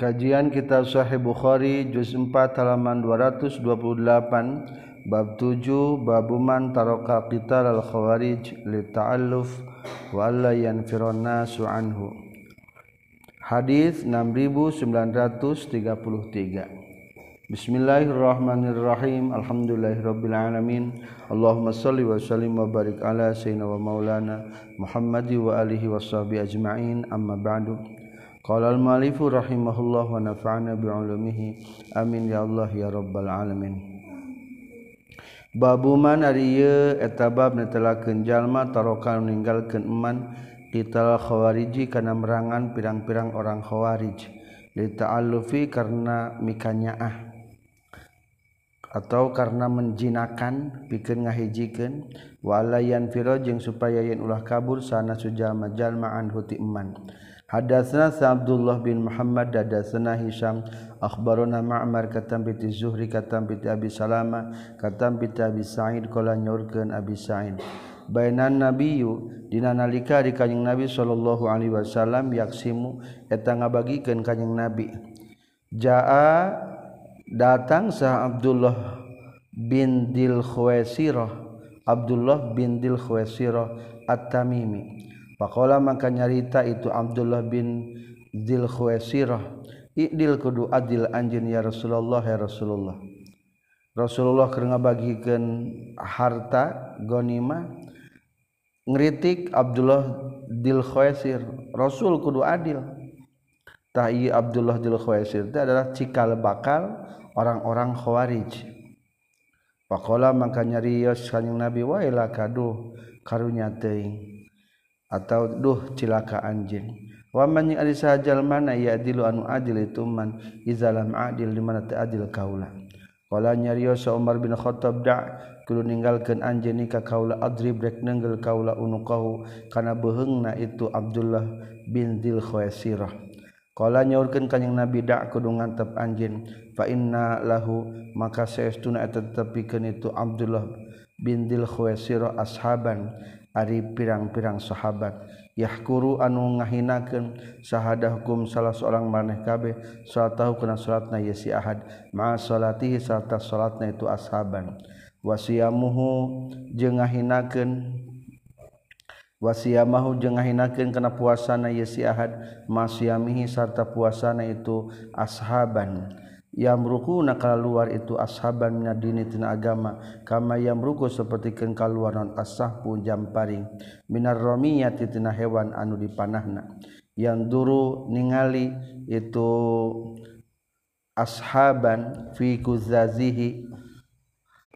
Kajian Kitab Sahih Bukhari juz 4 halaman 228 bab 7 babuman taraka qital al khawarij li ta'alluf wa alla yanfirun nasu anhu. Hadis 6933 Bismillahirrahmanirrahim. Alhamdulillahirabbil alamin Allahumma shalli wa sallim wa barik ala sayyidina wa maulana Muhammadi wa alihi washabihi ajma'in. Amma ba'du Qala al-malifu rahimahullah wa nafa'ana bi'ulumihi. Amin ya Allah ya rabbal alamin. Babu man ari ieu eta bab netelakeun jalma tarokan meninggalkeun eman qital khawariji kana merangan pirang-pirang orang khawarij. Li ta'allufi karena mikanyaah. Atau karena menjinakan pikeun ngahijikeun. Wa alayan firo jeung supaya yen ulah kabur sana sujama jalma anhu ti Hadatsna Abdullah bin Muhammad hadatsna Hisham akhbarona Ma'mar katam bi Zuhri katam bi Abi Salama katam bi Abi Sa'id qala nyorkeun Abi Sa'id bainan nabiyyu dina nalika di kanjing Nabi sallallahu alaihi wasallam yaksimu eta ngabagikeun kanjing Nabi jaa datang sah Abdullah bin Dil Khuwaisirah Abdullah bin Dil Khuwaisirah At-Tamimi Pakola maka nyarita itu Abdullah bin Dzilkhuwaisirah. Iqdil kudu adil anjin ya Rasulullah ya Rasulullah. Rasulullah keur ngabagikan harta gonima ngeritik Abdullah dil Khuwaisir Rasul kudu adil. Tah ieu Abdullah dil Khuwaisir itu adalah cikal bakal orang-orang Khawarij. Pakola maka nyarios kanjing Nabi waila kaduh karunya teuing. atau duh cilaka anjing. Waman yang ada sahajal mana ya adilu anu adil itu man izalam adil di mana adil kaula. Kala nyariyo sa Umar bin Khattab da kudu ninggalkeun anjeun ka kaula adrib rek nenggel kaula unuqahu kana beheungna itu Abdullah bin Dil Khaisirah Kala nyaurkeun kanjing Nabi da kudu ngantep anjeun fa inna lahu maka saestuna eta tetepikeun itu Abdullah bin Dil Khaisirah ashaban. Ari pirang-pirang sahabat. Yahkuru anu ngahinakeun sahada hukum salah seorang maneh kabeh salatahu kana salatna yasi ahad. Ma salatihi sarta salatna itu ashaban. Wasiyamuhu jeung ngahinakeun wasiyamahu jeung ngahinakeun kana puasana yasi ahad. Ma siyamihi sarta puasana itu ashaban. yamruku nakala luar itu ashaban mina dini tina agama. Kama yamruku seperti kengkal luar non asahpu jamparing minar romiyati tina hewan anu dipanahna. Yang duru ningali itu ashaban fi kuzazihi.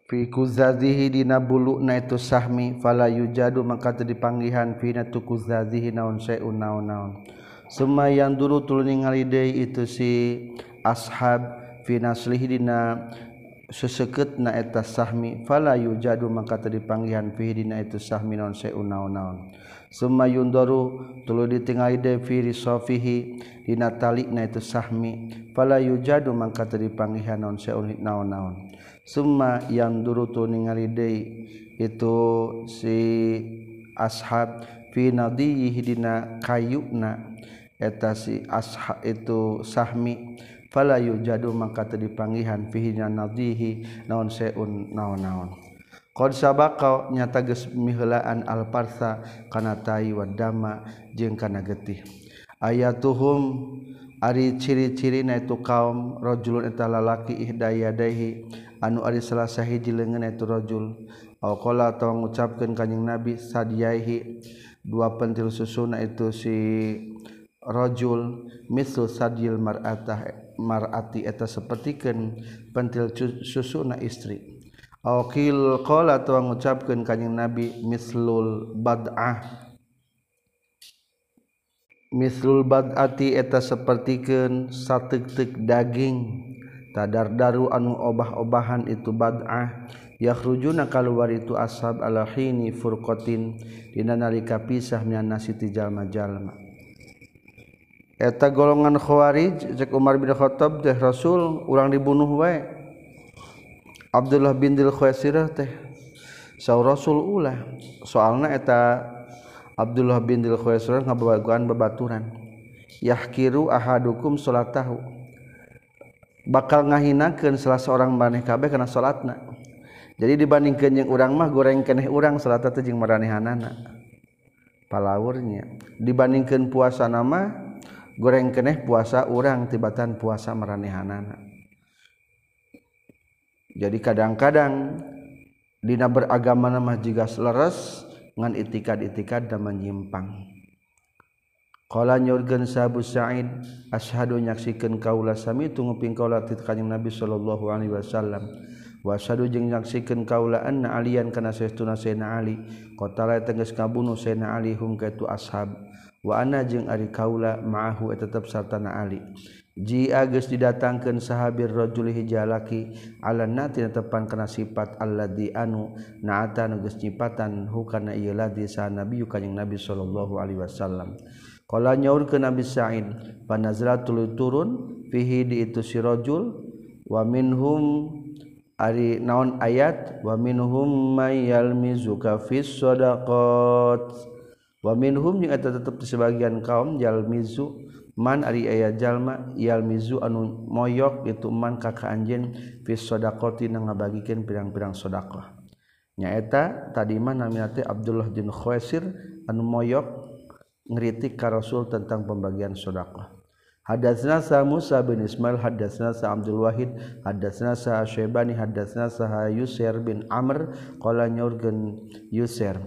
Fi kuzazihi dina bulukna itu sahmi. Fala yujadu maka teu dipanggihan fi na tu kuzazihi naon saeun naon-naon summa yang duru tul ningali deui itu si ashab finaslihdina seseket na eta sahmi falayu jadu maka tadi panggihan fihidina itu sahmi non seunaon-naon Suma yundoru tulu ditingali de firi sofihi dina talik na itu sahmi falayu jadu maka tadi panggihan non seunaon-naon Suma yang duru tu ningali de itu si ashab fi nadiyihi dina kayuna eta si ashab itu sahmi fala yujadu maka teu dipanggihan fihi nadhihi naon seun naon-naon. Qad sabaqa nyata geus miheulaan al-farsa kana tai wa dama jeung kana getih. Ayatuhum ari ciri-ciri na itu kaum rajulun eta lalaki ihdayadaihi anu ari salah sahiji leungeun itu rajul. Aw qala atawa ngucapkeun kanjing nabi sadiaihi dua pentil susuna itu si rajul mislu sadil mar'atah mar'ati eta sapertikeun pentil susuna istri. Aqil qala atawa ngucapkeun kanjing Nabi mislul bad'ah. Mislul bad'ati eta sapertikeun sateuk-teuk daging. Tadardaru anu obah-obahan itu bad'ah. Yakhrujuna kaluar itu ashab ala hini furqatin. Dina nalika pisah mian nasi ti jalma-jalma. eta golongan khawarij cek Umar bin Khattab teh Rasul urang dibunuh wae. Abdullah bin Dil Khuwaisirah teh saur Rasul ulah. Soalna eta Abdullah bin Dil Khuwaisirah ngabawagaan babaturan. Yahkiru ahadukum salatahu bakal ngahinakeun salah seorang maneh kabeh kana salatna jadi dibandingkan yang urang mah goreng keneh urang salatna teh jeung maranehanana. Palawurnya dibandingkan puasa nama goreng keneh puasa urang tibatan puasa meranehanana jadi kadang-kadang dina beragama nama jika leres ngan itikad-itikad dan menyimpang. Kala nyurgen sabu Sa'id ashadu nyaksikan kaula sami tunggu ping kaulah titkanyang Nabi sallallahu alaihi wasallam. wasadu jeung nyaksikan kaula anna alian kana saestuna sayyidina ali. Qatala tegas kabunuh sayyidina ali hum kaitu ashab. Wa ana jeung ari kaula ma'ahu tetep sarta na ali. Ji agus didatangkeun sahabir rajul hijalaki ala nati tepan kana sifat alladzi anu naata nu geus nyipatan hukana ieu ladzi sa nabi kanjing nabi sallallahu alaihi wasallam. Nyaur ke nabi sa'id panazratul turun fihi di itu sirajul wa minhum Ari naon ayat? Waminhum mayalmizuka fis sadaqat. Waminhum jeung eta tetep sebagian kaum jalmizu man ari aya jalma yalmizu anu moyok itu man kakak ka anjeun fis sadaqati na ngabagikeun pirang-pirang sedekah nyaeta tadi mah namina Abdullah bin Khuwaisir anu moyok ngritik ka Rasul tentang pembagian sedekah Hadatsna sa Musa bin Ismail hadatsna sa Abdul Wahid hadatsna sa Syaibani hadatsna sa Yusir bin Amr. Qala nyurgen Yusir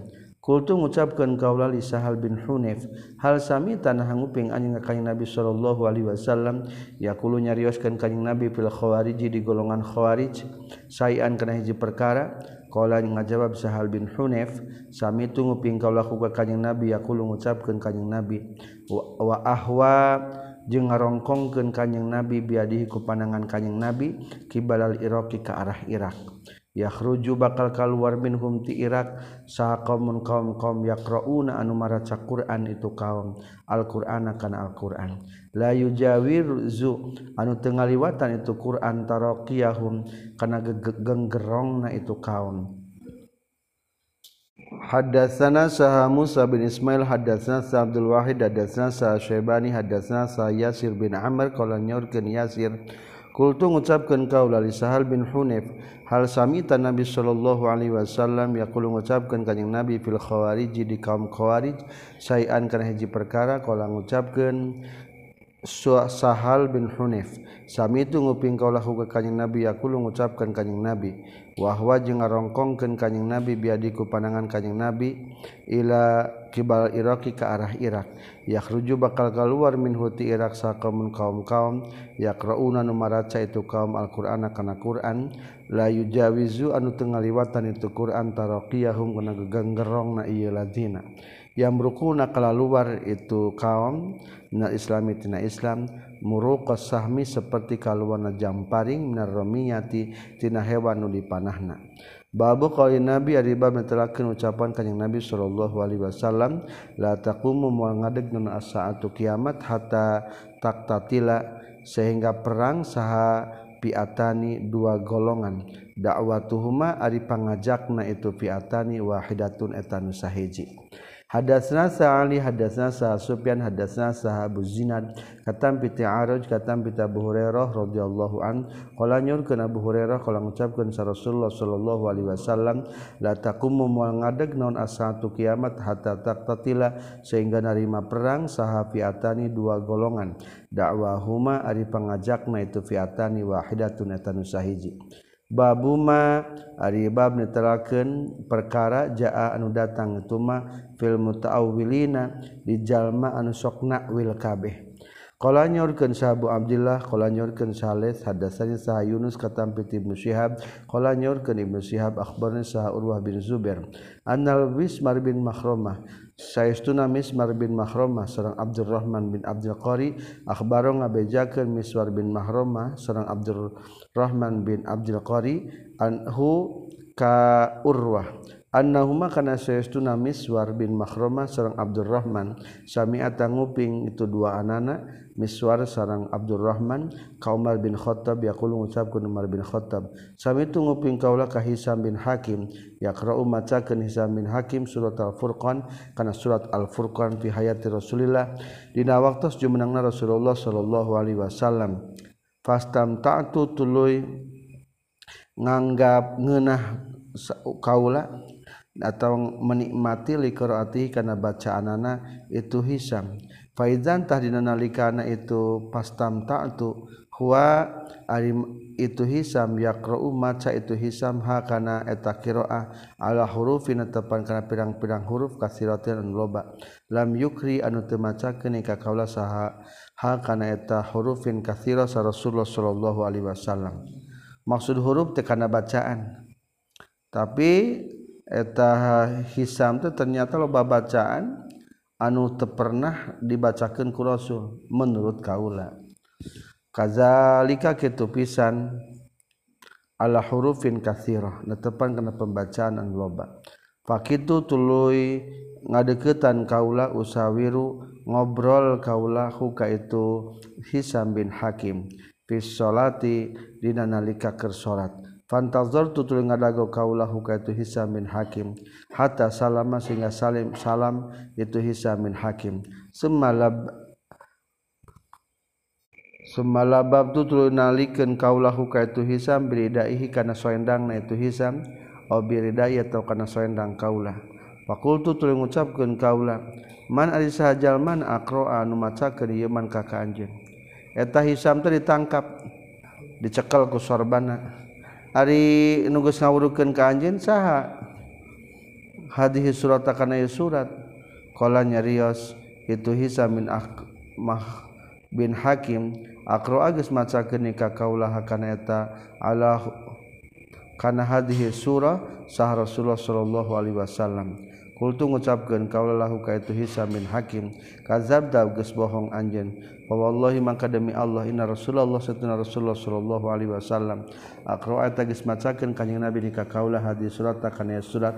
Kultu ngucapkeun kaula li Sahal bin Hunayf hal sami tanah nguping anjeun kanjing Nabi sallallahu alaihi wasallam? Yaqulu nyarioskeun kanjing Nabi fil khawarij di golongan khawarij sayan kana hiji perkara. Kala ngajawab Sahal bin Hunef sami tunguping kaulah ku kanjing Nabi. Yaqulu ngucapkeun kanjing Nabi wa ahwa jeung ngarongkongkeun kanjing nabi biadihi ku panangan kanjing nabi kibalal iraqi ka arah Irak. Yakhruju bakal kaluar minhum ti Irak saha qaumun qaum qaum yaqrauna anu maraca Qur'an itu kaum. Al-Qur'ana kana Al-Qur'an. La yujawiru anu teu ngaliwatan itu Qur'an taraqiyahum kana genggerongna itu kaum. Hadatsana saha Musa bin Ismail hadatsana sa Abdul Wahid hadatsana sa Syaibani hadatsana sa Yasir bin Amr qala nyorkeun Yasir. Kultu ngucapkeun kaula li Sahal bin Hunayf hal samita Nabi sallallahu alaihi wasallam? Yaqulu ngucapkeun kanjing Nabi fil khawarij di kaum khawarij sayan kana hiji perkara. Qala ngucapkeun Sahal bin Hunif Sami itu nguping kaulahu ke kanyang Nabi Yakulu ngucapkan kanyang Nabi. Wahwa jeung ngarongkongkeun kanyang Nabi biadiku pandangan kanyang Nabi Ila kibal Iraqi ke arah Irak. Yakhruju bakal keluar min huti Irak saqamun kaum-kaum Yakra'una numaraca itu kaum Al-Qur'an kana Qur'an. La yujawizu anu tengah liwatan itu Qur'an taraqiyahum kana gegenggerong na ieu ladina. yang rukuna kala luar itu kaum minal islami tina islam muruqas sahmi seperti kaluana jamparing minar ramiyati tina hewan nu dipanahna Babu qali Nabi ari bab netelakeun ucapan kanjing Nabi sallallahu alaihi wasallam la taqumu moal ngadeg nun asaatu kiamat hatta taktatila sehingga perang saha piatani dua golongan. Dakwatuhuma ari pangajakna itu piatani wahidatun etanu sahiji. hadasna sa'ali hadasna sa Sufyan hadasna sa Abu Zinad. Katam piti Aruj katam piti Abu Hurairah radhiyallahu an. Qala nyurkeun Abu Hurairah qala ngucapkeun sa Rasulullah sallallahu alaihi wasallam la taqumu moal ngadeg naon asatu kiamat hatta taqtatila sehingga narima perang saha fiatani dua golongan. Dakwahuma ari pangajakna itu fiatani wahidatun eta sahiji. babuma aribab diteraken perkara jaa anu datang ituma film mutawilina dijallma anu sokna wil kabeh. Kala nyorkeun Sahabu Abdullah kala nyorkeun Saleh hadasanya Sah Yunus katam piti Ibnu Syihab kala nyorkeun Ibnu Syihab akhbarna Sah Urwah bin Zubair Annal Wismar bin Makhromah Saestuna Mismar bin Mahromah seorang Abdurrahman bin Abdul Qari. Akhbaro ngabejakeun Miswar bin Mahromah seorang Abdurrahman bin Abdul Qari anhu ka Urwah. Annahuma kana sayastuna Miswar bin Makhromah sareng Abdurrahman. Sami'ata nguping itu dua anana Miswar sareng Abdurrahman ka Umar bin Khattab yaqulu ngucapkeun Umar bin Khattab. Sami itu nguping kaula ka Hisam bin Hakim yaqra'u macakeun Hisam bin Hakim surat Al-Furqan kana surat Al-Furqan fi hayati Rasulillah. Dina waktu jumenangna Rasulullah sallallahu alaihi wasallam. Fastam ta'tu tuluy nganggap ngeunah kaula atau menikmati liqiraati kana bacaanana itu hisam. Faizan tah tahdina nalikana itu pastam ta'tu huwa ari itu hisam yaqra'u maca itu hisam ha kana eta qiraah ala hurufin tepan kana pirang-pirang huruf kasiratin anu loba. Lam yukri anu teu macakeun ka kaula saha ha kana eta hurufin kasira sa Rasulullah sallallahu alaihi wasallam. Maksud huruf teh kana bacaan. Tapi eta Hisam tuh ternyata loba bacaan anu te pernah dibacakan ku Rasul menurut kaula. Kazalika kitu pisan ala hurufin katsirah netepan kana pembacaan anu loba. Fakitu tuluy ngadeketan kaula usawiru ngobrol kaula huka itu Hisam bin Hakim. Fi sholati dina nalika keur salat. Fantazor tutul ngadago kaulahu ka itu Hisam bin Hakim. Hatta salama sehingga salim salam itu Hisam bin Hakim. Semalab semalabab tutul nalikeun kaulahu ka itu Hisam biridaihi kana soendangna itu Hisam au biridai atau kana soendang kaulah. Fakultu tuluy ngucapkeun kaulah man ari sahajal man aqra anu macakeun ieu man ka ka anjeun. Eta Hisam teh ditangkap dicekel ku sorbana. Ari nugus ngawurukeun ka anjeun saha? Hadhihi surat kana surat. Qala nyarios itu hisa min mah bin hakim akro agus maca keni ka kaulah kana eta ala kana hadhihi surah sah Rasulullah sallallahu alaihi wasallam. Kultu ngucapkeun kaulahu ka itu Hisam bin Hakim kazab da geus bohong anjeun. Fa wallahi mangka demi Allah inna Rasulullah satuna Rasulullah sallallahu alaihi wasallam. Aqra'a geus macakeun ka Nabi di ka kaulah hadis surat kana surat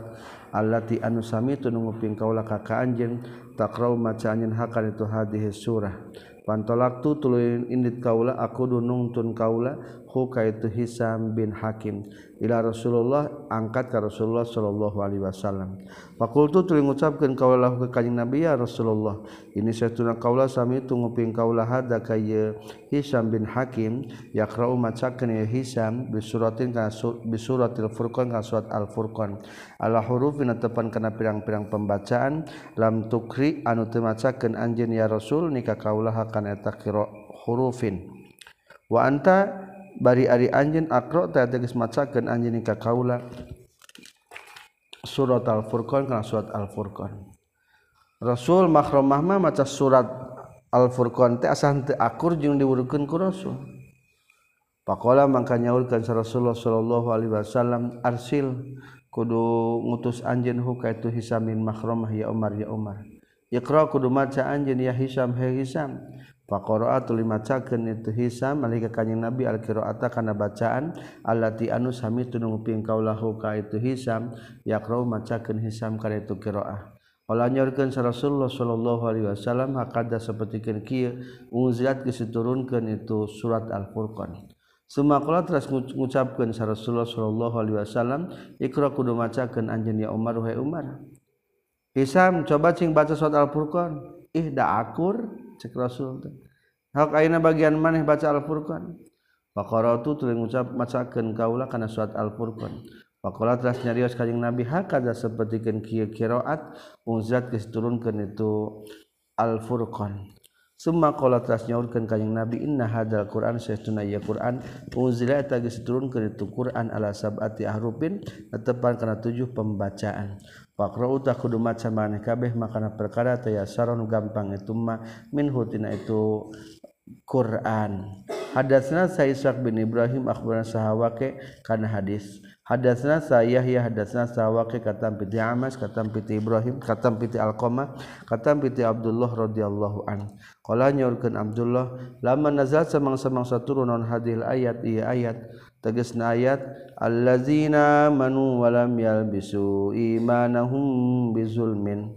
allati anu sami tu nguping kaulah ka ka anjeun taqra'u maca anjeun hakan itu hadis surah. Pantolaktu tuluy indit kaula aku dunungtun kaula huka itu Hisam bin Hakim. Ila Rasulullah angkat ka Rasulullah sallallahu alaihi wasallam. Fakultu tuluy ngucapkeun kaula ka kanjing Nabi ya Rasulullah ini satuna kaula sami tu nguping kaula hada ka Hisam bin Hakim yaqra'u macakeun ya Hisam bi suratin ka bi suratil Furqan ka surat Al Furqan ala huruf dina tepan kana pirang-pirang pembacaan lam tukri anu teu macakeun anjeun ya Rasul nikah kaula kana eta hurufin. Wa anta bari ari anjin akro teh tegas macakeun anjeun ka kaula surat al-furqan kana surat al-furqan. Rasul mahramah mah maca surat al-furqan teh asal teu akur jeung diwurukeun ku rasul. Pakola mangka nyaurkeun rasulullah sallallahu alaihi wasallam arsil kudu ngutus anjeun hukaitu hisamin mahramah ya umar ya umar iqra kudu maca anjeun ya hisam he hisam. Pakoroa limacakeun itu Hisam malika kanjing Nabi al-qiraata kana bacaan allati anu sami tunungping kaulahu ka itu Hisam yaqra'u macakeun Hisam kana itu qiraah. Ola nyorkeun sa Rasulullah sallallahu alaihi wasallam hakada sapertikeun kieu unzilat geus diturunkeun itu surat Al-Furqan. Suma kula terus teras sa Rasulullah sallallahu Alaihi Wasallam ikra kudu macakeun anjeun ya Umar wahai Umar Hisam coba cing baca surat Al Furqan ih da akur cek Rasul teh. Hak ayeuna bagian maneh baca Al-Furqan. Faqaratu tuluy ngucap macakeun kaula kana surat Al-Furqan. Faqala telah nyarios kanjing Nabi hakada sapertikeun kieu qiraat unzat geus turunkeun itu Al-Furqan. Summa qala telah nyaurkeun kanjing Nabi inna hadal Qur'an saytuna ya Qur'an unzila ta geus turunkeun itu Qur'an ala sab'ati ahrufin tetepan kana tujuh pembacaan. Pakro uta kudu maca maneh kabeh makana perkara teh saron gampang itu ma min hutina itu Quran. Hadatsna sa Ishaq bin Ibrahim akhbarana sahawake kana hadis. Hadatsna sa Yahya hadatsna sahawake katam piti Amas katam piti Ibrahim katam piti Alqamah katam piti Abdullah radhiyallahu an. Qala nyaurkeun Abdullah lama nazal samang-samang saturun non hadil ayat ieu ayat tegesna ayat allazina manu walam yalbisu imanahum bizulmin.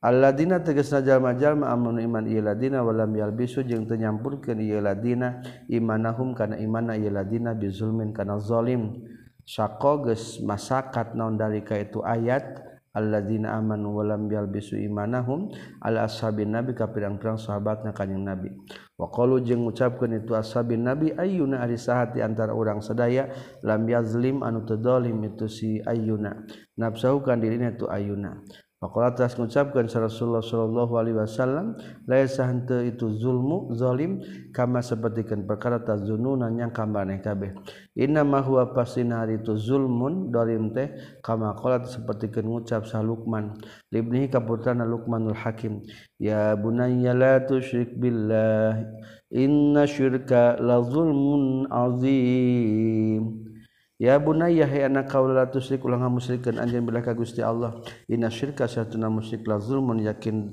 Alladzina tegesna jalma-jalma amanu iman ieu ladina walam yalbisu jeung teu nyampurkeun ieu ladina imanahum kana imanna ieu ladina bizulmin kana zalim saqo geus masakat naon dalika itu ayat? alladzina amanu wa lam yalbisu imanahum ala ashabin nabi ka pirang-pirang sahabatna kanjing nabi. Wa qalu jeung ngucapkeun itu ashabin nabi ayyuna ari sahati antara urang sadaya lam yazlim anu teu zalim itu si ayyuna. Nafsahu kan dirina tu ayyuna. Pakolatas mengucapkan Rasulullah Shallallahu Alaihi Wasallam Laisah hente itu zulmu zalim Kama sepertikan perkara tazununan yang kamaneh kabeh. Inna mahuwa pasina hari itu zulmun Dorim teh Kama kolat sepertikan ngucap sah Luqman Libnihi kaputrana Luqmanul Hakim. Ya bunayya la tusyrik billah Inna syirka la zulmun azim. Ya bunaya hay anak kaula tusyrik ulah ngamusyrikeun anjeun billah ka Gusti Allah. Inna syirka satuna musyrik la zulmun yakin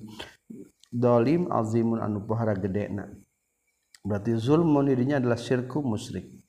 dolim azimun anu pahara gedena. Berarti zulmun dirinya adalah syirku musyrik.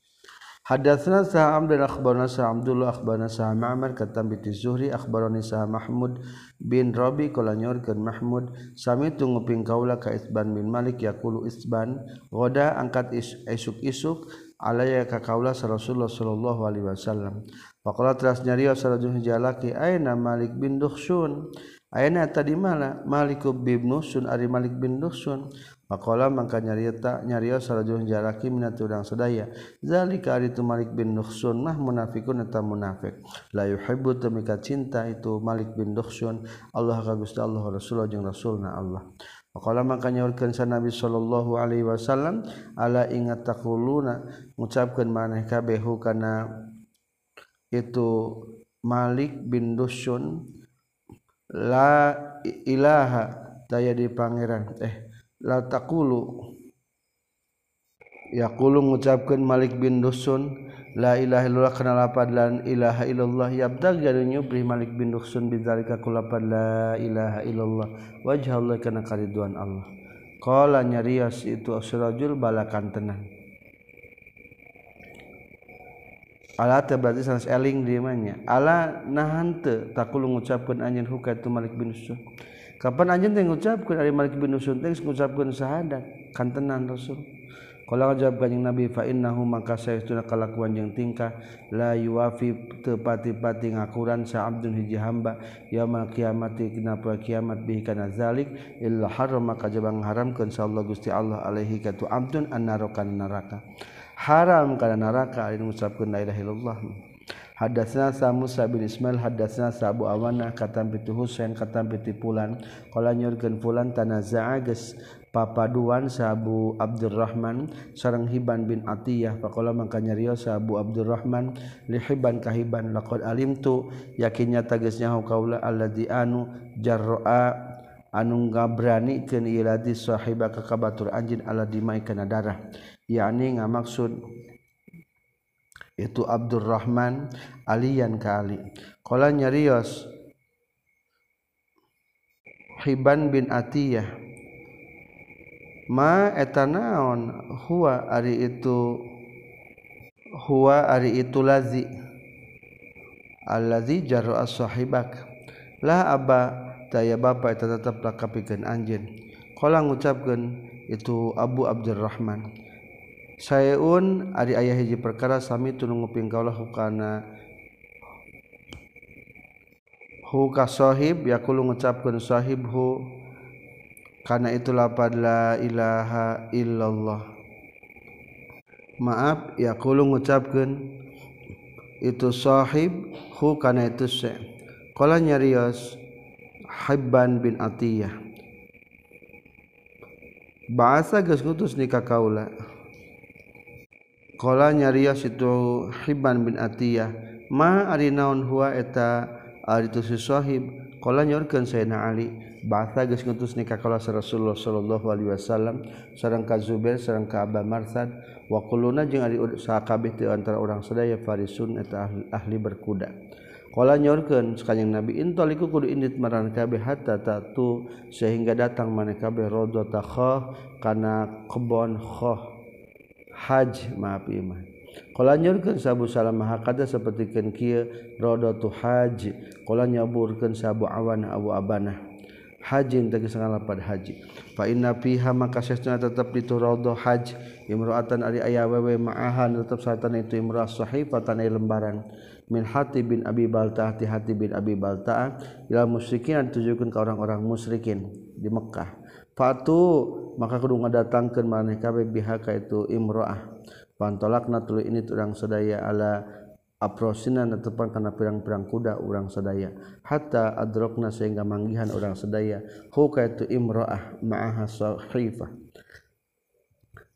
Hadatsna Sa'am bin akhbarna Sa'amdullah akhbarna Sa'am Ma'mar katam bi Zuhri akhbarani Sa'am Mahmud bin Rabi kala nyorkeun Mahmud sami tunguping kaula ka Isban bin Malik yaqulu Isban goda angkat isuk-isuk alaya ka kaula Rasulullah sallallahu alaihi wasallam. Faqala teras nyarios sarajun jalaki aina Malik bin Dukhsun aina tadi mana? Malik bin Dukhsun ari Malik bin Dukhsun faqala mangka nyarita nyarios sarajun jalaki minaturang sadaya zalika ari tu Malik bin Dukhsun mah munafikun eta munafik. La yuhibbu temika cinta itu Malik bin Dukhsun Allah ka Gusti Allah Rasulullah jeung Rasulna Allah. Makalah maka nyaurkeun sa Nabi sallallahu alaihi wasallam ala ingat takuluna ngucapkeun maneh kabeh kana itu Malik bin Dusun la ilaha daya di pangeran. Eh la takulu yaqulu ngucapkeun Malik bin Dusun la ilaha illallah kana lapad la ilaha illallah. Yabdag jadi nyubri malik bin duksun bidzalika kulapad la ilaha illallah. Wajh Allah kana kariduan Allah. Qala nyarios itu asrajul balakan tenang. Ala teh berarti sans eling di mana ala nahan teu takulu ngucapkeun anjeun huka tu malik bin duksun kapan anjeun teh ngucapkeun ari malik bin duksun teh ngucapkeun syahadat kan rasul Kalau jawab kanjing Nabi fa innahu maka saytuna kalakuan jeung tingkah. La yuwafi tepati-pati ngakuran sa abdun hiji hamba. Yaumul kiamati dina poe kiamat bihi kana zalik? Illa haram maka jabang haramkeun insyaallah Gusti Allah alaihi katu abdun annara kana neraka haram kana neraka ari ngucapkeun la ilaha illallah. Hadatsna sa Musa bin Ismail hadatsna sa Abu Awana katam pitu Husain katam piti Fulan qala nyurkeun Fulan tanazza'a geus papaduan sa Abu Abdurrahman sareng Hiban bin Atiyah. Faqala mangka nyarios sa Abu Abdurrahman li Hiban ka Hiban laqad alimtu. Yakinnya tagesnya kaula alladzi anu jarra'a anu ngabrani keun iladi sahiba ka kabatur anjin alladzi mai kana darah. Yakni ngamaksud itu Abdurrahman aliyan kali qala nyarios Hiban bin Atiyah ma eta naon huwa ari itu huwa ari itu lazi allazi jarra as-sahibak la aba daya bapa eta tetep lakapikeun anjeun. Qala ngucapkeun itu Abu Abdurrahman sayaun ari ayah hiji perkara sami tu nguping kaulah hukana. Huka sahib yakulu ngucapkeun sahibhu kana itu lapad la ilaha illallah. Maaf yakulu ngucapkeun itu sahib hu kana itu se. Qala nyarios habban bin Atiyah. Bahasa geus ngutus nikah kaula. Kala nyaria situ Hibban bin Atiyah. Ma ari naon huwa eta ari tu si sahib kala nyorkeun Sayyidina Ali. Ba'atha geus ngutus nikah kala Rasulullah sallallahu alaihi wasallam sareng ka Zubair sareng ka Abu Marsad. Wa quluna jeung ari sakabeh ti antara urang sadaya farisun eta ahli, ahli berkuda. Kala nyorkeun sakanyang Nabi intaliku kudu indit maran kabeh hatta tatu sehingga datang maneh kabeh rodha takhah kana kebon khah Haj maaf iman kalau nyurkan sabu salam mahakada seperti ken kia rodo tu haji kalau nyaburkan sabu awan abu Abanah. Haji yang tegas haji fa piha maka sesna tetap itu tu haj imro'atan ari aya wewe ma'ahan tetap satan itu imro'ah sahifatan lembaran. Min hati bin abi balta'ah hati hati bin abi balta'ah. Bila musyrikin tujukan ke orang-orang musyrikin. Di Mekkah Fatu maka kedua datangkan manehkabB bihaka itu Imroah. Pantolakna tu ini turang seaya ala aprosinan tepan karena pirang-pirang kuda orang sedaya hatta adrokna sehingga manggihan orang sedaya huka itu imro'ah ma'aha sahifah.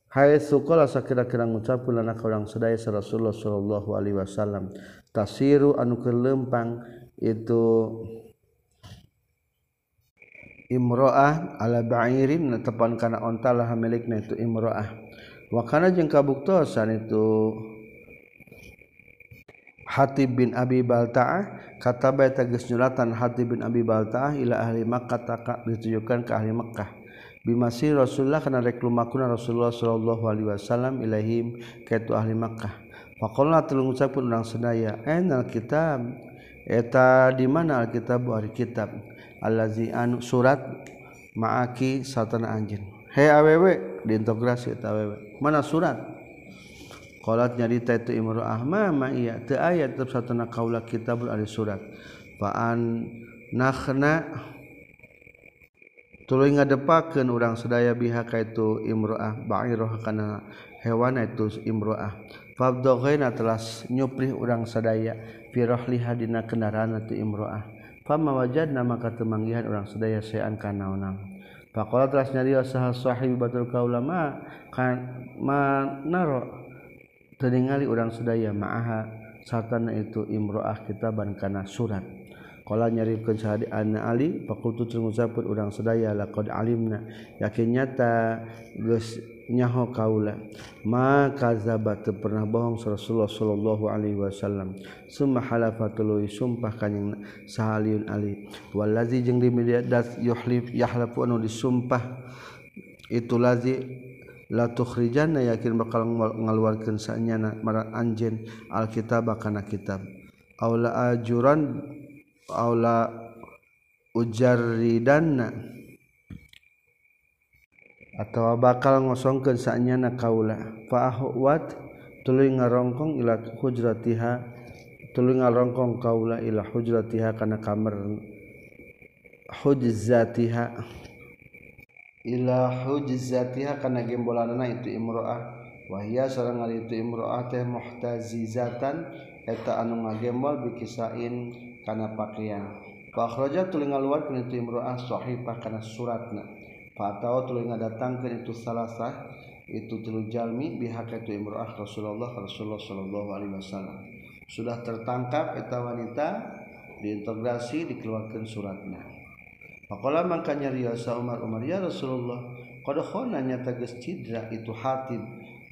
Hai sukola sakira-kira ngucapun anak orang sedaya Rasulullah sallallahu alaihi wasallam. Tasiru anu kelempang itu imro'ah ala ba'irin tepan kana onta lah milikna itu imro'ah. Wa kana jeung kabuktosan itu Hati bin Abi Balta'ah kata baik tegas nyuratan Hati bin Abi Balta'ah ila ahli Makkah tak ditujukan ke ahli Makkah. Bimasi Rasulullah karena reklumakuna Rasulullah sallallahu alaihi wasallam ilahim kaitu ahli Makkah. Faqulna tulung ucapun urang sedaya enal kitab eta di mana alkitab? Ari kitab allazi anu surat ma'aki satana anjin he awewe diintegrasi eta awewe mana surat? Qalat nyarita itu imru ahma ma iya teu aya tetep satana kaula kitabul ari surat. Fa'an nakhna tuluy ngadepakeun urang sedaya biha ka itu imroah ba'irah kana hewan itu imroah fabdoghaina telah nyuprih urang sadaya firah liha dina kendaraan itu imroah Pama nama kata temanggihan orang sedaya sean kanaonang. Pakola telah nyari saha sahib batul kaulama kan manaro teringali orang sedaya ma'aha satana itu imro'ah kitaban kana surat. Kalau nyarifkan sahadi anak Ali fakultu tergucapun orang sedaya laqad alimna. Yakin nyata geus nyaho kaula maka zabat pernah bohong Rasulullah sallallahu alaihi wasallam. Summa halafatul sumpah kanjing sahaliun Ali. Wallazi jeung di das yuhlif yahlafu anu disumpah itu lazi tuhrijana yakin bakal ngaluarkannya mar anj Alkitab karena kitab. Allah ajuran aula ujarridana atau bakal ngosongkeun sanyana kaula. Fa ahwat tuluy ngarongkong ila hujratiha tuluy ngarongkong kaula ila hujratiha kana kamar hujzatiha. Ila hujzatiha kana gembolanana itu imro'ah. Wahia sareng ari itu imro'ah teh muhtazizatan eta anu ngagembol bikisain. Karena pakaian. Pakroja tulinga luar itu Imroahshohifah karena suratna Pak tulinga datang ke itu salah sah itu tilujalmi bihak itu Imroah Rasulullah Rasulullah Shallallahu Alaihi Wasallam. Sudah tertangkap eta wanita diintegrasi dikeluarkan suratnya. Pakola makanya riasa Umar Umar ya Rasulullah qad tegas cidra itu hatib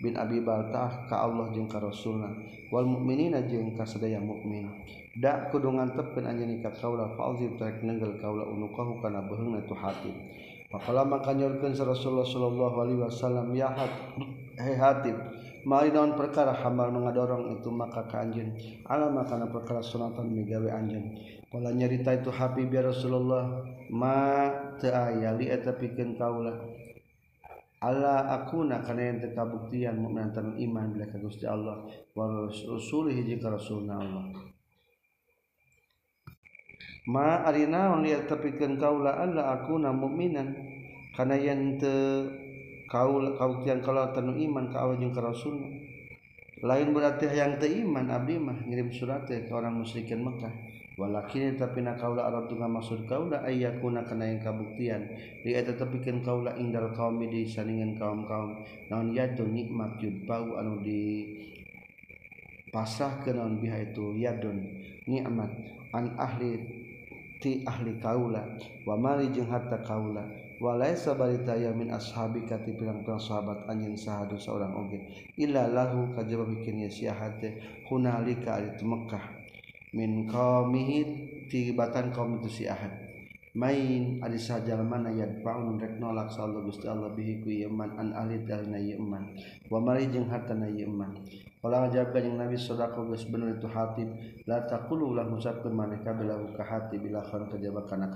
bin Abi Baltah ka Allah jeung ka Rasulna wal mukminina jeung ka sadaya mukmin da kudu ngantepkeun anjeun ka kaula fauzib tarik nenggel kaula unukahu kana beheungna itu hatib Pakola maka nyorkeun Rasulullah sallallahu alaihi wasallam ya hat he hatib Mari perkara hambal nu ngadorong itu maka ka anjeun. Alama kana perkara sunatan migawe anjeun. Kala nyarita itu Habib ya Rasulullah ma teu aya li eta pikeun kaula? Ala akuna kana yang kabuktian mukmin iman bila Gusti Allah wa rasul hiji ka rasulna Allah ma arina on liat tepikeun kaula alla akuna mukminan kana yang teu kaula kabuktian kaula tanu iman ka Allah jeung ka rasulna lain berarti yang teu iman abdi mah ngirim surat ke orang musyrikin Mekah. Walakin tapi na kaula arab tengah maksud kaula ayyakuna kana yang kabuktian. Di eta tepikeun kaula indal kaum di saningan kaum-kaum naon yadu nikmat bau anu di pasrah ke naon biha itu. Yadun nikmat an ahli ti ahli kaula wa mali jeung harta kaula. Walai sabaritaya min ashabi kati pirang-pirang sahabat anjin sahadu seorang oge illa lahu kajaba bikin ya siahate. Hunalika ari Mekah. Min qaumihi ti batan kaum itu si ahad main ari sajal mana yadfaun rek nolak sallallahu gusti Allah bihi ku yaman an ahli dalna yaman wa mari jeung hartana yaman Kala ngajawab kanjing Nabi sodako geus bener itu hatib la taqulu ulah ngucapkeun maneh kabeh lahu ka hatib bila khan kajaba kana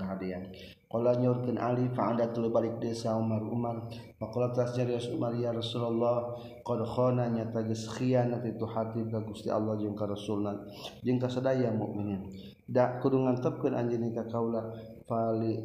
Ali faada tulu balik desa Umar Umar. Pakola tasjarius Umar ya Rasulullah qad khana nya tagis khianat itu hati ka Gusti Allah jeung ka Rasulna jeung ka sadaya mukminin. Da kudu ngantepkeun anjeun ka kaula fali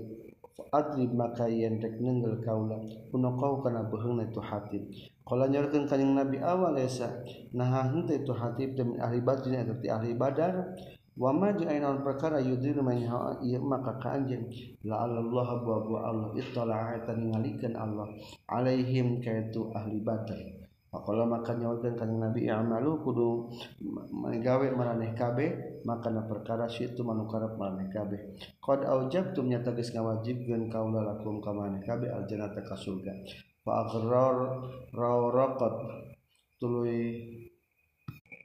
adrib maka yen rek nenggel kaula kuno kau kana beheungna itu hati Kalau nyorkan kanyang Nabi awal esa nah hente itu hatib demi ahli batin yang seperti ahli badar wama jeung aya naon perkara yudhiru man ieu maka ka anjeun la Allah wa wa Allah ittala'ata ningalikeun Allah alaihim kaitu ahli batin Pakola maka nyawakan kan Nabi Amalu kudu menggawe maraneh kabeh makana perkara situ manukarap maraneh kabeh. Qad aujabtum nyata geus ngawajibkeun kaula lakum ka maneh kabeh al jannata ka surga. fa agrar rawraqat tului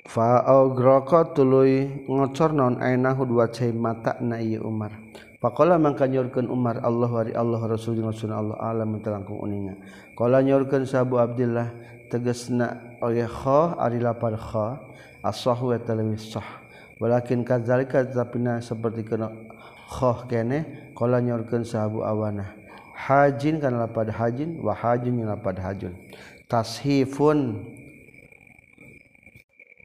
fa tului ngocor non ainahu dua cai mata na ieu Umar Pakola mangka nyorkeun Umar Allah wari Allah Rasul jeung Rasul Allah alam telangkung uninga. Qala Sabu Abdullah tegasna oge kha ari lapar kha as-sahwa ya talawis sah. Walakin kadzalika tapina seperti kana kha kene qala nyorkeun Sabu Awanah hajin kan pada hajin Wah hajin pada hajun. Tashifun.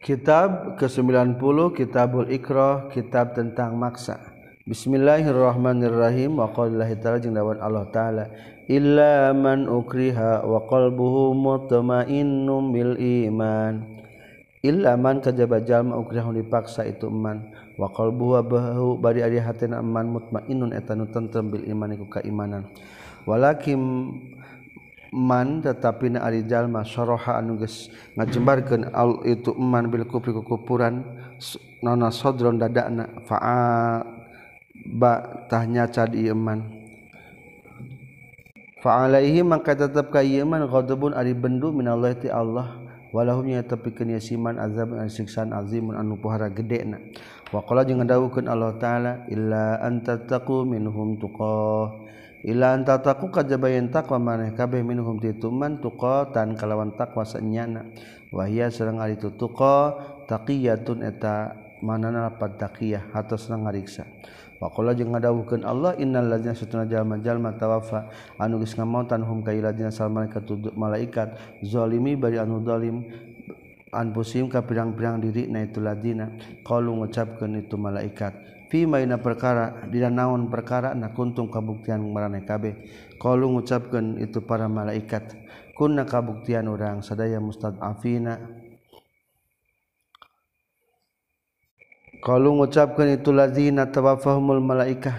Kitab ke-90 Kitabul Iqra kitab tentang maksa. Bismillahirrahmanirrahim. Wa qaulillahi ta'ala dawan Allah taala. Illa man ukriha wa qalbuhu mutmainnun bil iman. Illa man kajaba jalma ukriha dipaksa itu man. Wa qalbuhu bahu bari ari hatena man mutmainnun eta nu tentrem bil iman iku keimanan walakin man tetapi na arijallma soroha anuges ngajembarkan al itu eman bil kupi kekupuran nona sodron dadakna fa'a ba tahnya cadi iman fa'alaihi maka tetap ka iman ghadabun ari bendu minallah ti Allah walahum ya tepikeun ya siman azab an siksaan azimun anu pohara gedena. Wa qala jeung dawuhkeun Allah taala illa anta taqu minhum tuqah ilan tataku kajabayan takwa maneh kabeh minhum tituman tuqa tan kalawan takwa senyana. Wahia sareng ari tu tuqa taqiyatun eta manana lapat taqiyah hatos ngariksa waqala jeung ngadawuhkeun Allah innal ladzina satuna jalma-jalma tawaffa anu geus ngamotan hum ka ladzina sal malaikat malaikat zalimi bari anu zalim anfusihim ka pirang-pirang diri na itu ladzina. Qalu ngucapkeun itu malaikat main perkara di naon perkara na kuntung kabuktian meeh kabeh kalau ngucapkan itu para malaikat kunna kabuktian orang sadaya mustad Afina kalau ngucapkan itu lazina tawafahumul malaikah.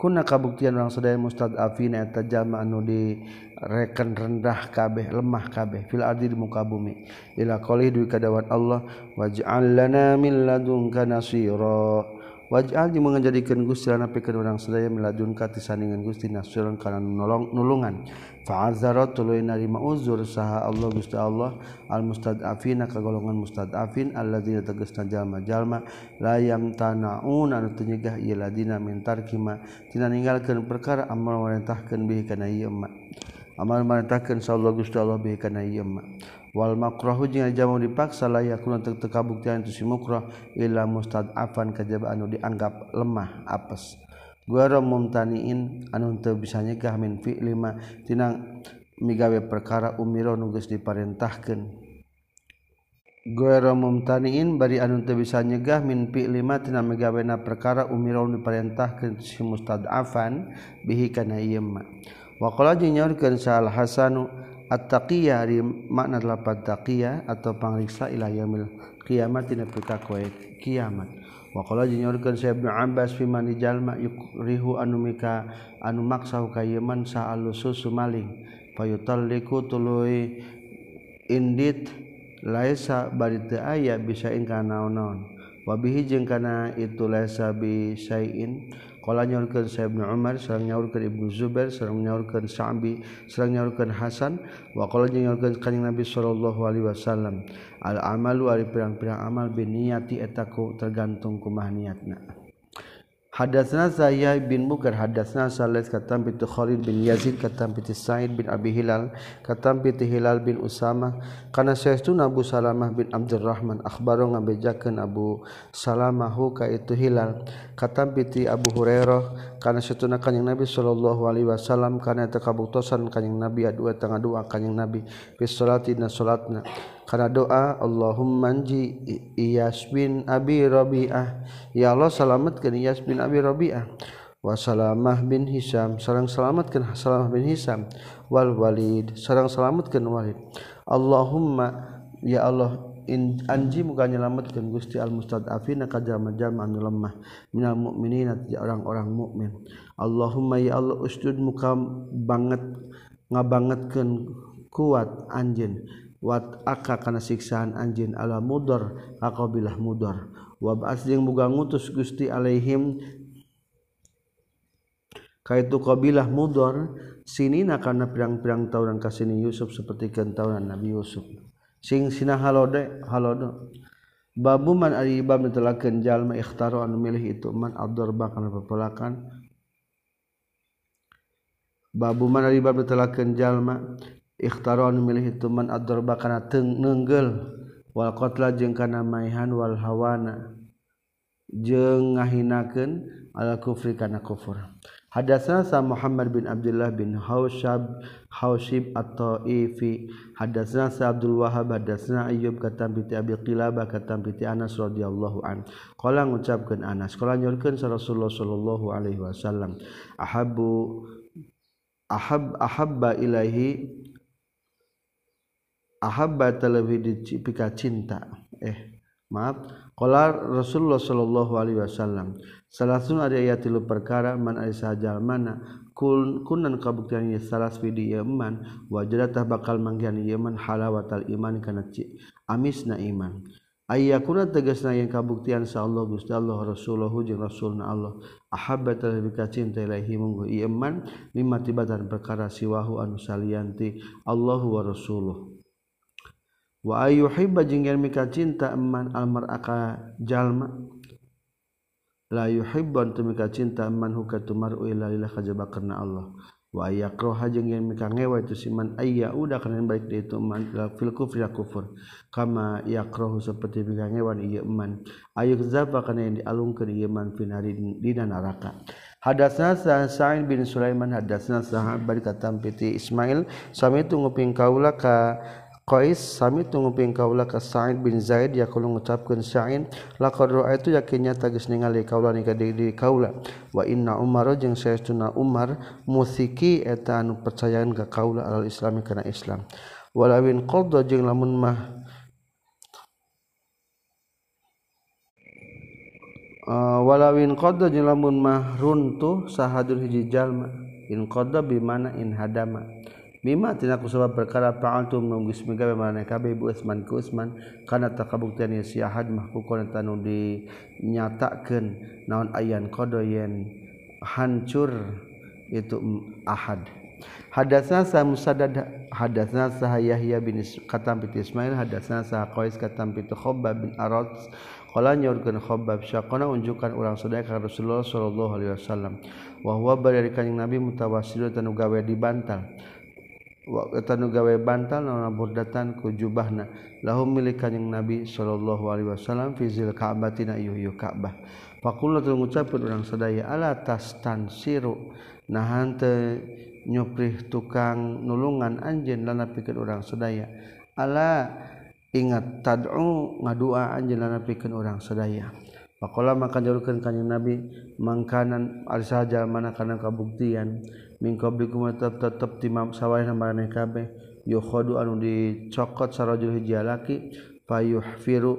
Kuna kabuktian orang sadaya mustad Afina eta jama anu di reken rendah kabeh lemah kabeh fil ardi di muka bumi. Ila qali du kadawat Allah waj'al lana min ladunka nasira wajal jeung menjadikan Gusti lana pikeun urang sadaya miladun ka tisandingan Gusti nasrun kana nolong nulungan. Fa'azara tuluy narima uzur saha Allah Gusti Allah al mustad'afina ka golongan mustad'afin alladzina tegasna jalma-jalma la yamtanauna nu teu nyegah ieu ladina mintar kima tina ninggalkeun perkara amal marintahkeun bihi kana ieu amal marintahkeun sa Allah Gusti Allah bihi kana ieu wal makruh jeung jamu dipaksa layak kuna teu kabuktian tu si makroh illa mustad'afan kajaba anu dianggap lemah apes. Guara mumtaniin anu teu bisa nyegah min fi lima tinang migawe perkara umiro nu geus diparentahkeun guara mumtaniin bari anu teu bisa nyegah min fi lima tinang migawe na perkara umiro nu diparentahkeun si mustad'afan bihi kana ieu Wa qala jeung nyaurkeun sal hasanu at-taqiyah di makna lapat taqiyah atau pangriksa ila yaumil kiamat dina pika koe kiamat. Wa qala jinyorkeun sa Ibnu Abbas fi man jalma yukrihu anu mika anu maksa ka yaman sa alusus maling fayutalliku tuluy indit laisa bari teu aya bisa ingkana naon-naon wa bihi jeung kana itu laisa bi syai'in. Kala nyaurkeun Sa'ib bin Umar, sareng nyaurkeun Ibnu Zubair, sareng nyaurkeun Sa'bi, sareng nyaurkeun Hasan, wa qala jeung nyaurkeun kanjing Nabi sallallahu alaihi wasallam, al amalu ari pirang-pirang amal bi niyati eta tergantung kumaha niatna. Hadatsna Zaya bin Mukar hadatsna Salih katam bi Khalid bin Yazid katam bi Sa'id bin Abi Hilal katam bi Hilal bin Usama. Kana saestuna Abu Salamah bin Abdurrahman akhbaro ngabejakeun Abu Salamah ka itu Hilal. Katam bi Abu Hurairah kana saestuna kanjing Nabi sallallahu alaihi wasallam kana teu kabuktosan kanjing Nabi adua tangga dua kanjing Nabi. Fi salati na salatna. karena doa Allahum manji Iyas bin Abi Robiah ya Allah selamatkan Iyas bin Abi Robiah wasalamah bin Hisam. Sarang selamatkan Salamah bin Hisam. Wal Walid. Sarang selamatkan Walid. Allahumma ya Allah in anji muka nyelamatkan Gusti al mustadafin ka jalma-jalma anu lemah. Minal mukminin orang-orang mukmin Allahumma ya Allah ustud muka banget ngabangetkeun kuat anjeun wat aka kana siksaan anjin ala mudor akabilah mudor wabas jeung muga ngutus Gusti alaihim kaitu kabilah mudor sinina karena pirang-pirang tawuran kasini Yusuf seperti kentauran Nabi Yusuf. Sing sina halode halodo babu man ari bab netelakeun jalma ikhtaru anu milih itu man abdur bakal pepelakan babu man ari bab netelakeun jalma ikhtaron milih ituman ad-darba kana nenggel. Wal qatla jeung kana maihan wal hawana. Jeung ngahinakeun al kufri kana kufur. Hadatsana sa Muhammad bin Abdullah bin Hausyab Hausyib At-Taifi. Hadatsana sa Abdul Wahhab hadatsana Ayyub katam bi Abi Qilabah katam bi Anas radhiyallahu an. Qala ngucapkeun Anas qala nyurkeun sa Rasulullah sallallahu alaihi wasallam. Ahabbu ahab ahabba ilaihi ahabbata lebih dipika cinta. Eh maaf. Qala Rasulullah sallallahu alaihi wasallam salasun ada ayat tilu perkara man ari sajal mana kun kunan kabuktian ye salas fi iman wajdatah bakal manggian yaman halawatal iman kana amisna iman. Ayakuna tegasna yang kabuktian sa Allah Gusti Allah Rasulullah jeung Rasulna Allah. Ahabbata lebih ka cinta ilahi munggu iman mimma tibatan perkara siwahu anu salianti Allahu wa Rasuluh. wa yuhibba jeung yen mika cinta man almar aka jalma. La yuhibban tu mika cinta man hukatu mar'u ila lillah kajaba karena Allah. Wa yakraha jeung yen mika ngewa itu si man ayya udah kana baik dia itu man fil kufri kufur. Kama yakrahu seperti mika ngewa ieu man. Ayuk zaba kana yang dialungkeun ieu man finari dina neraka. Hadasna Sa'id bin Sulaiman hadasna sahabat katam piti Ismail sami itu nguping kaula ka Qais sami tungguing kaula ka Sa'id bin Zaid ya kalau ngucapkeun Sa'id laqad itu yakinnya tagis ningali kaula ni ka diri kaula. Wa inna Umar jeung saestuna Umar musiki eta anu percayaan ka kaula al Islami kana Islam. Walawin qadda jeung lamun mah uh, walawin qadda jeung lamun mah runtuh sahadul hiji jalma. In qadda bi mana in hadama. Mima tina ku sabab perkara pa'altu nunggis migawe marane kabeh Ibu Usman ku Usman kana takabuktian si Ahad mahkukon tanu dinyatakeun naon ayan qada yen hancur itu Ahad. Hadasna sa Musaddad hadasna sa Yahya bin Katam bin Ismail hadasna sa Qais katam bin Khabbab bin Arad Qala nyorkeun Khabbab syaqana unjukan urang sadaya ka Rasulullah sallallahu alaihi wasallam. Wa huwa bari kanjing Nabi mutawassil tanu gawe dibantal gawe bantal nabordatan ku jubahna. Lahum milikan yang nabi Shallallahu Alaihi Wasallam fizil ka'batina yuyu Ka'bah. Fakullah mengucapkan orang sedaya ala tas tan siru nahan te nyuprih tukang nulungan anjen lana pikir orang sedaya ala ingat tad'u ngadua anjen lana pikir orang sedaya Pakola maka jalurkan kanyang Nabi mangkanan al saja mana kana kabuktian. mingkoblikum tetep ti sawareh marane kabeh yukhadu anu dicokot sarajul hiji laki fayuhfiru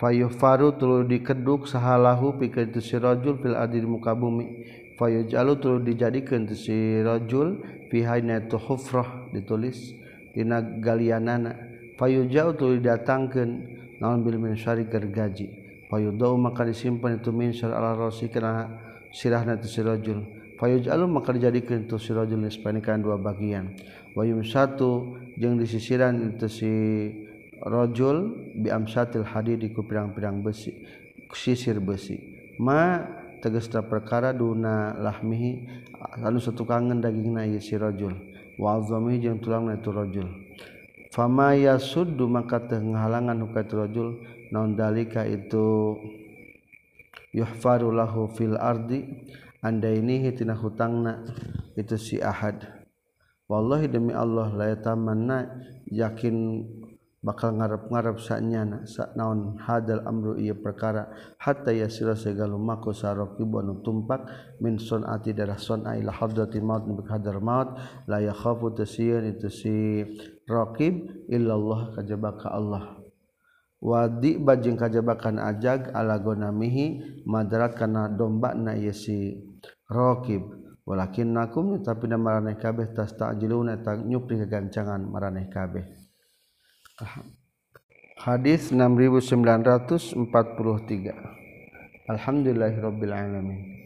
fayuhfaru tulu dikeduk sahalahu pikeun tu sirajul fil adir muka bumi. Fayujalu tulu dijadikeun tu sirajul fi hayna hufrah ditulis dina galianana fayujau tulu didatangkeun naon bil min syari gergaji fayudau maka disimpan itu min syar ala rosi kana sirahna tu sirajul. Fayuj'alu maka dijadikan tu sirajul nisbanikan dua bagian. Wayum satu jeung disisiran itu si rajul bi amsatil hadid ku pirang-pirang besi sisir besi. Ma tegesta perkara duna lahmihi anu setukangan dagingna ieu si rajul. Wa azami jeung tulangna tu rajul. Fama yasuddu maka teu ngahalangan hukaitu rajul naon dalika itu yuhfaru lahu fil ardi andainihi tina hutangna itu si ahad. Wallahi demi Allah la yatamanna yakin bakal ngarep-ngarep saknyana sak naon hadal amru ieu perkara hatta yasira segala mako saraqibu anu tumpak min sunati darah sun'a ila hadrati maut nabi hadar maut la yakhafu tasiyyan itu si raqib illallah kajabaka Allah wadi bajeng kajabakan ajag ala gonamihi madarat kana domba na ieu si raqib walakin nakum tapi na maraneh kabeh tas ta'jiluna tak nyupri kegancangan maraneh kabeh. Hadis 6943 alhamdulillahirabbil alamin.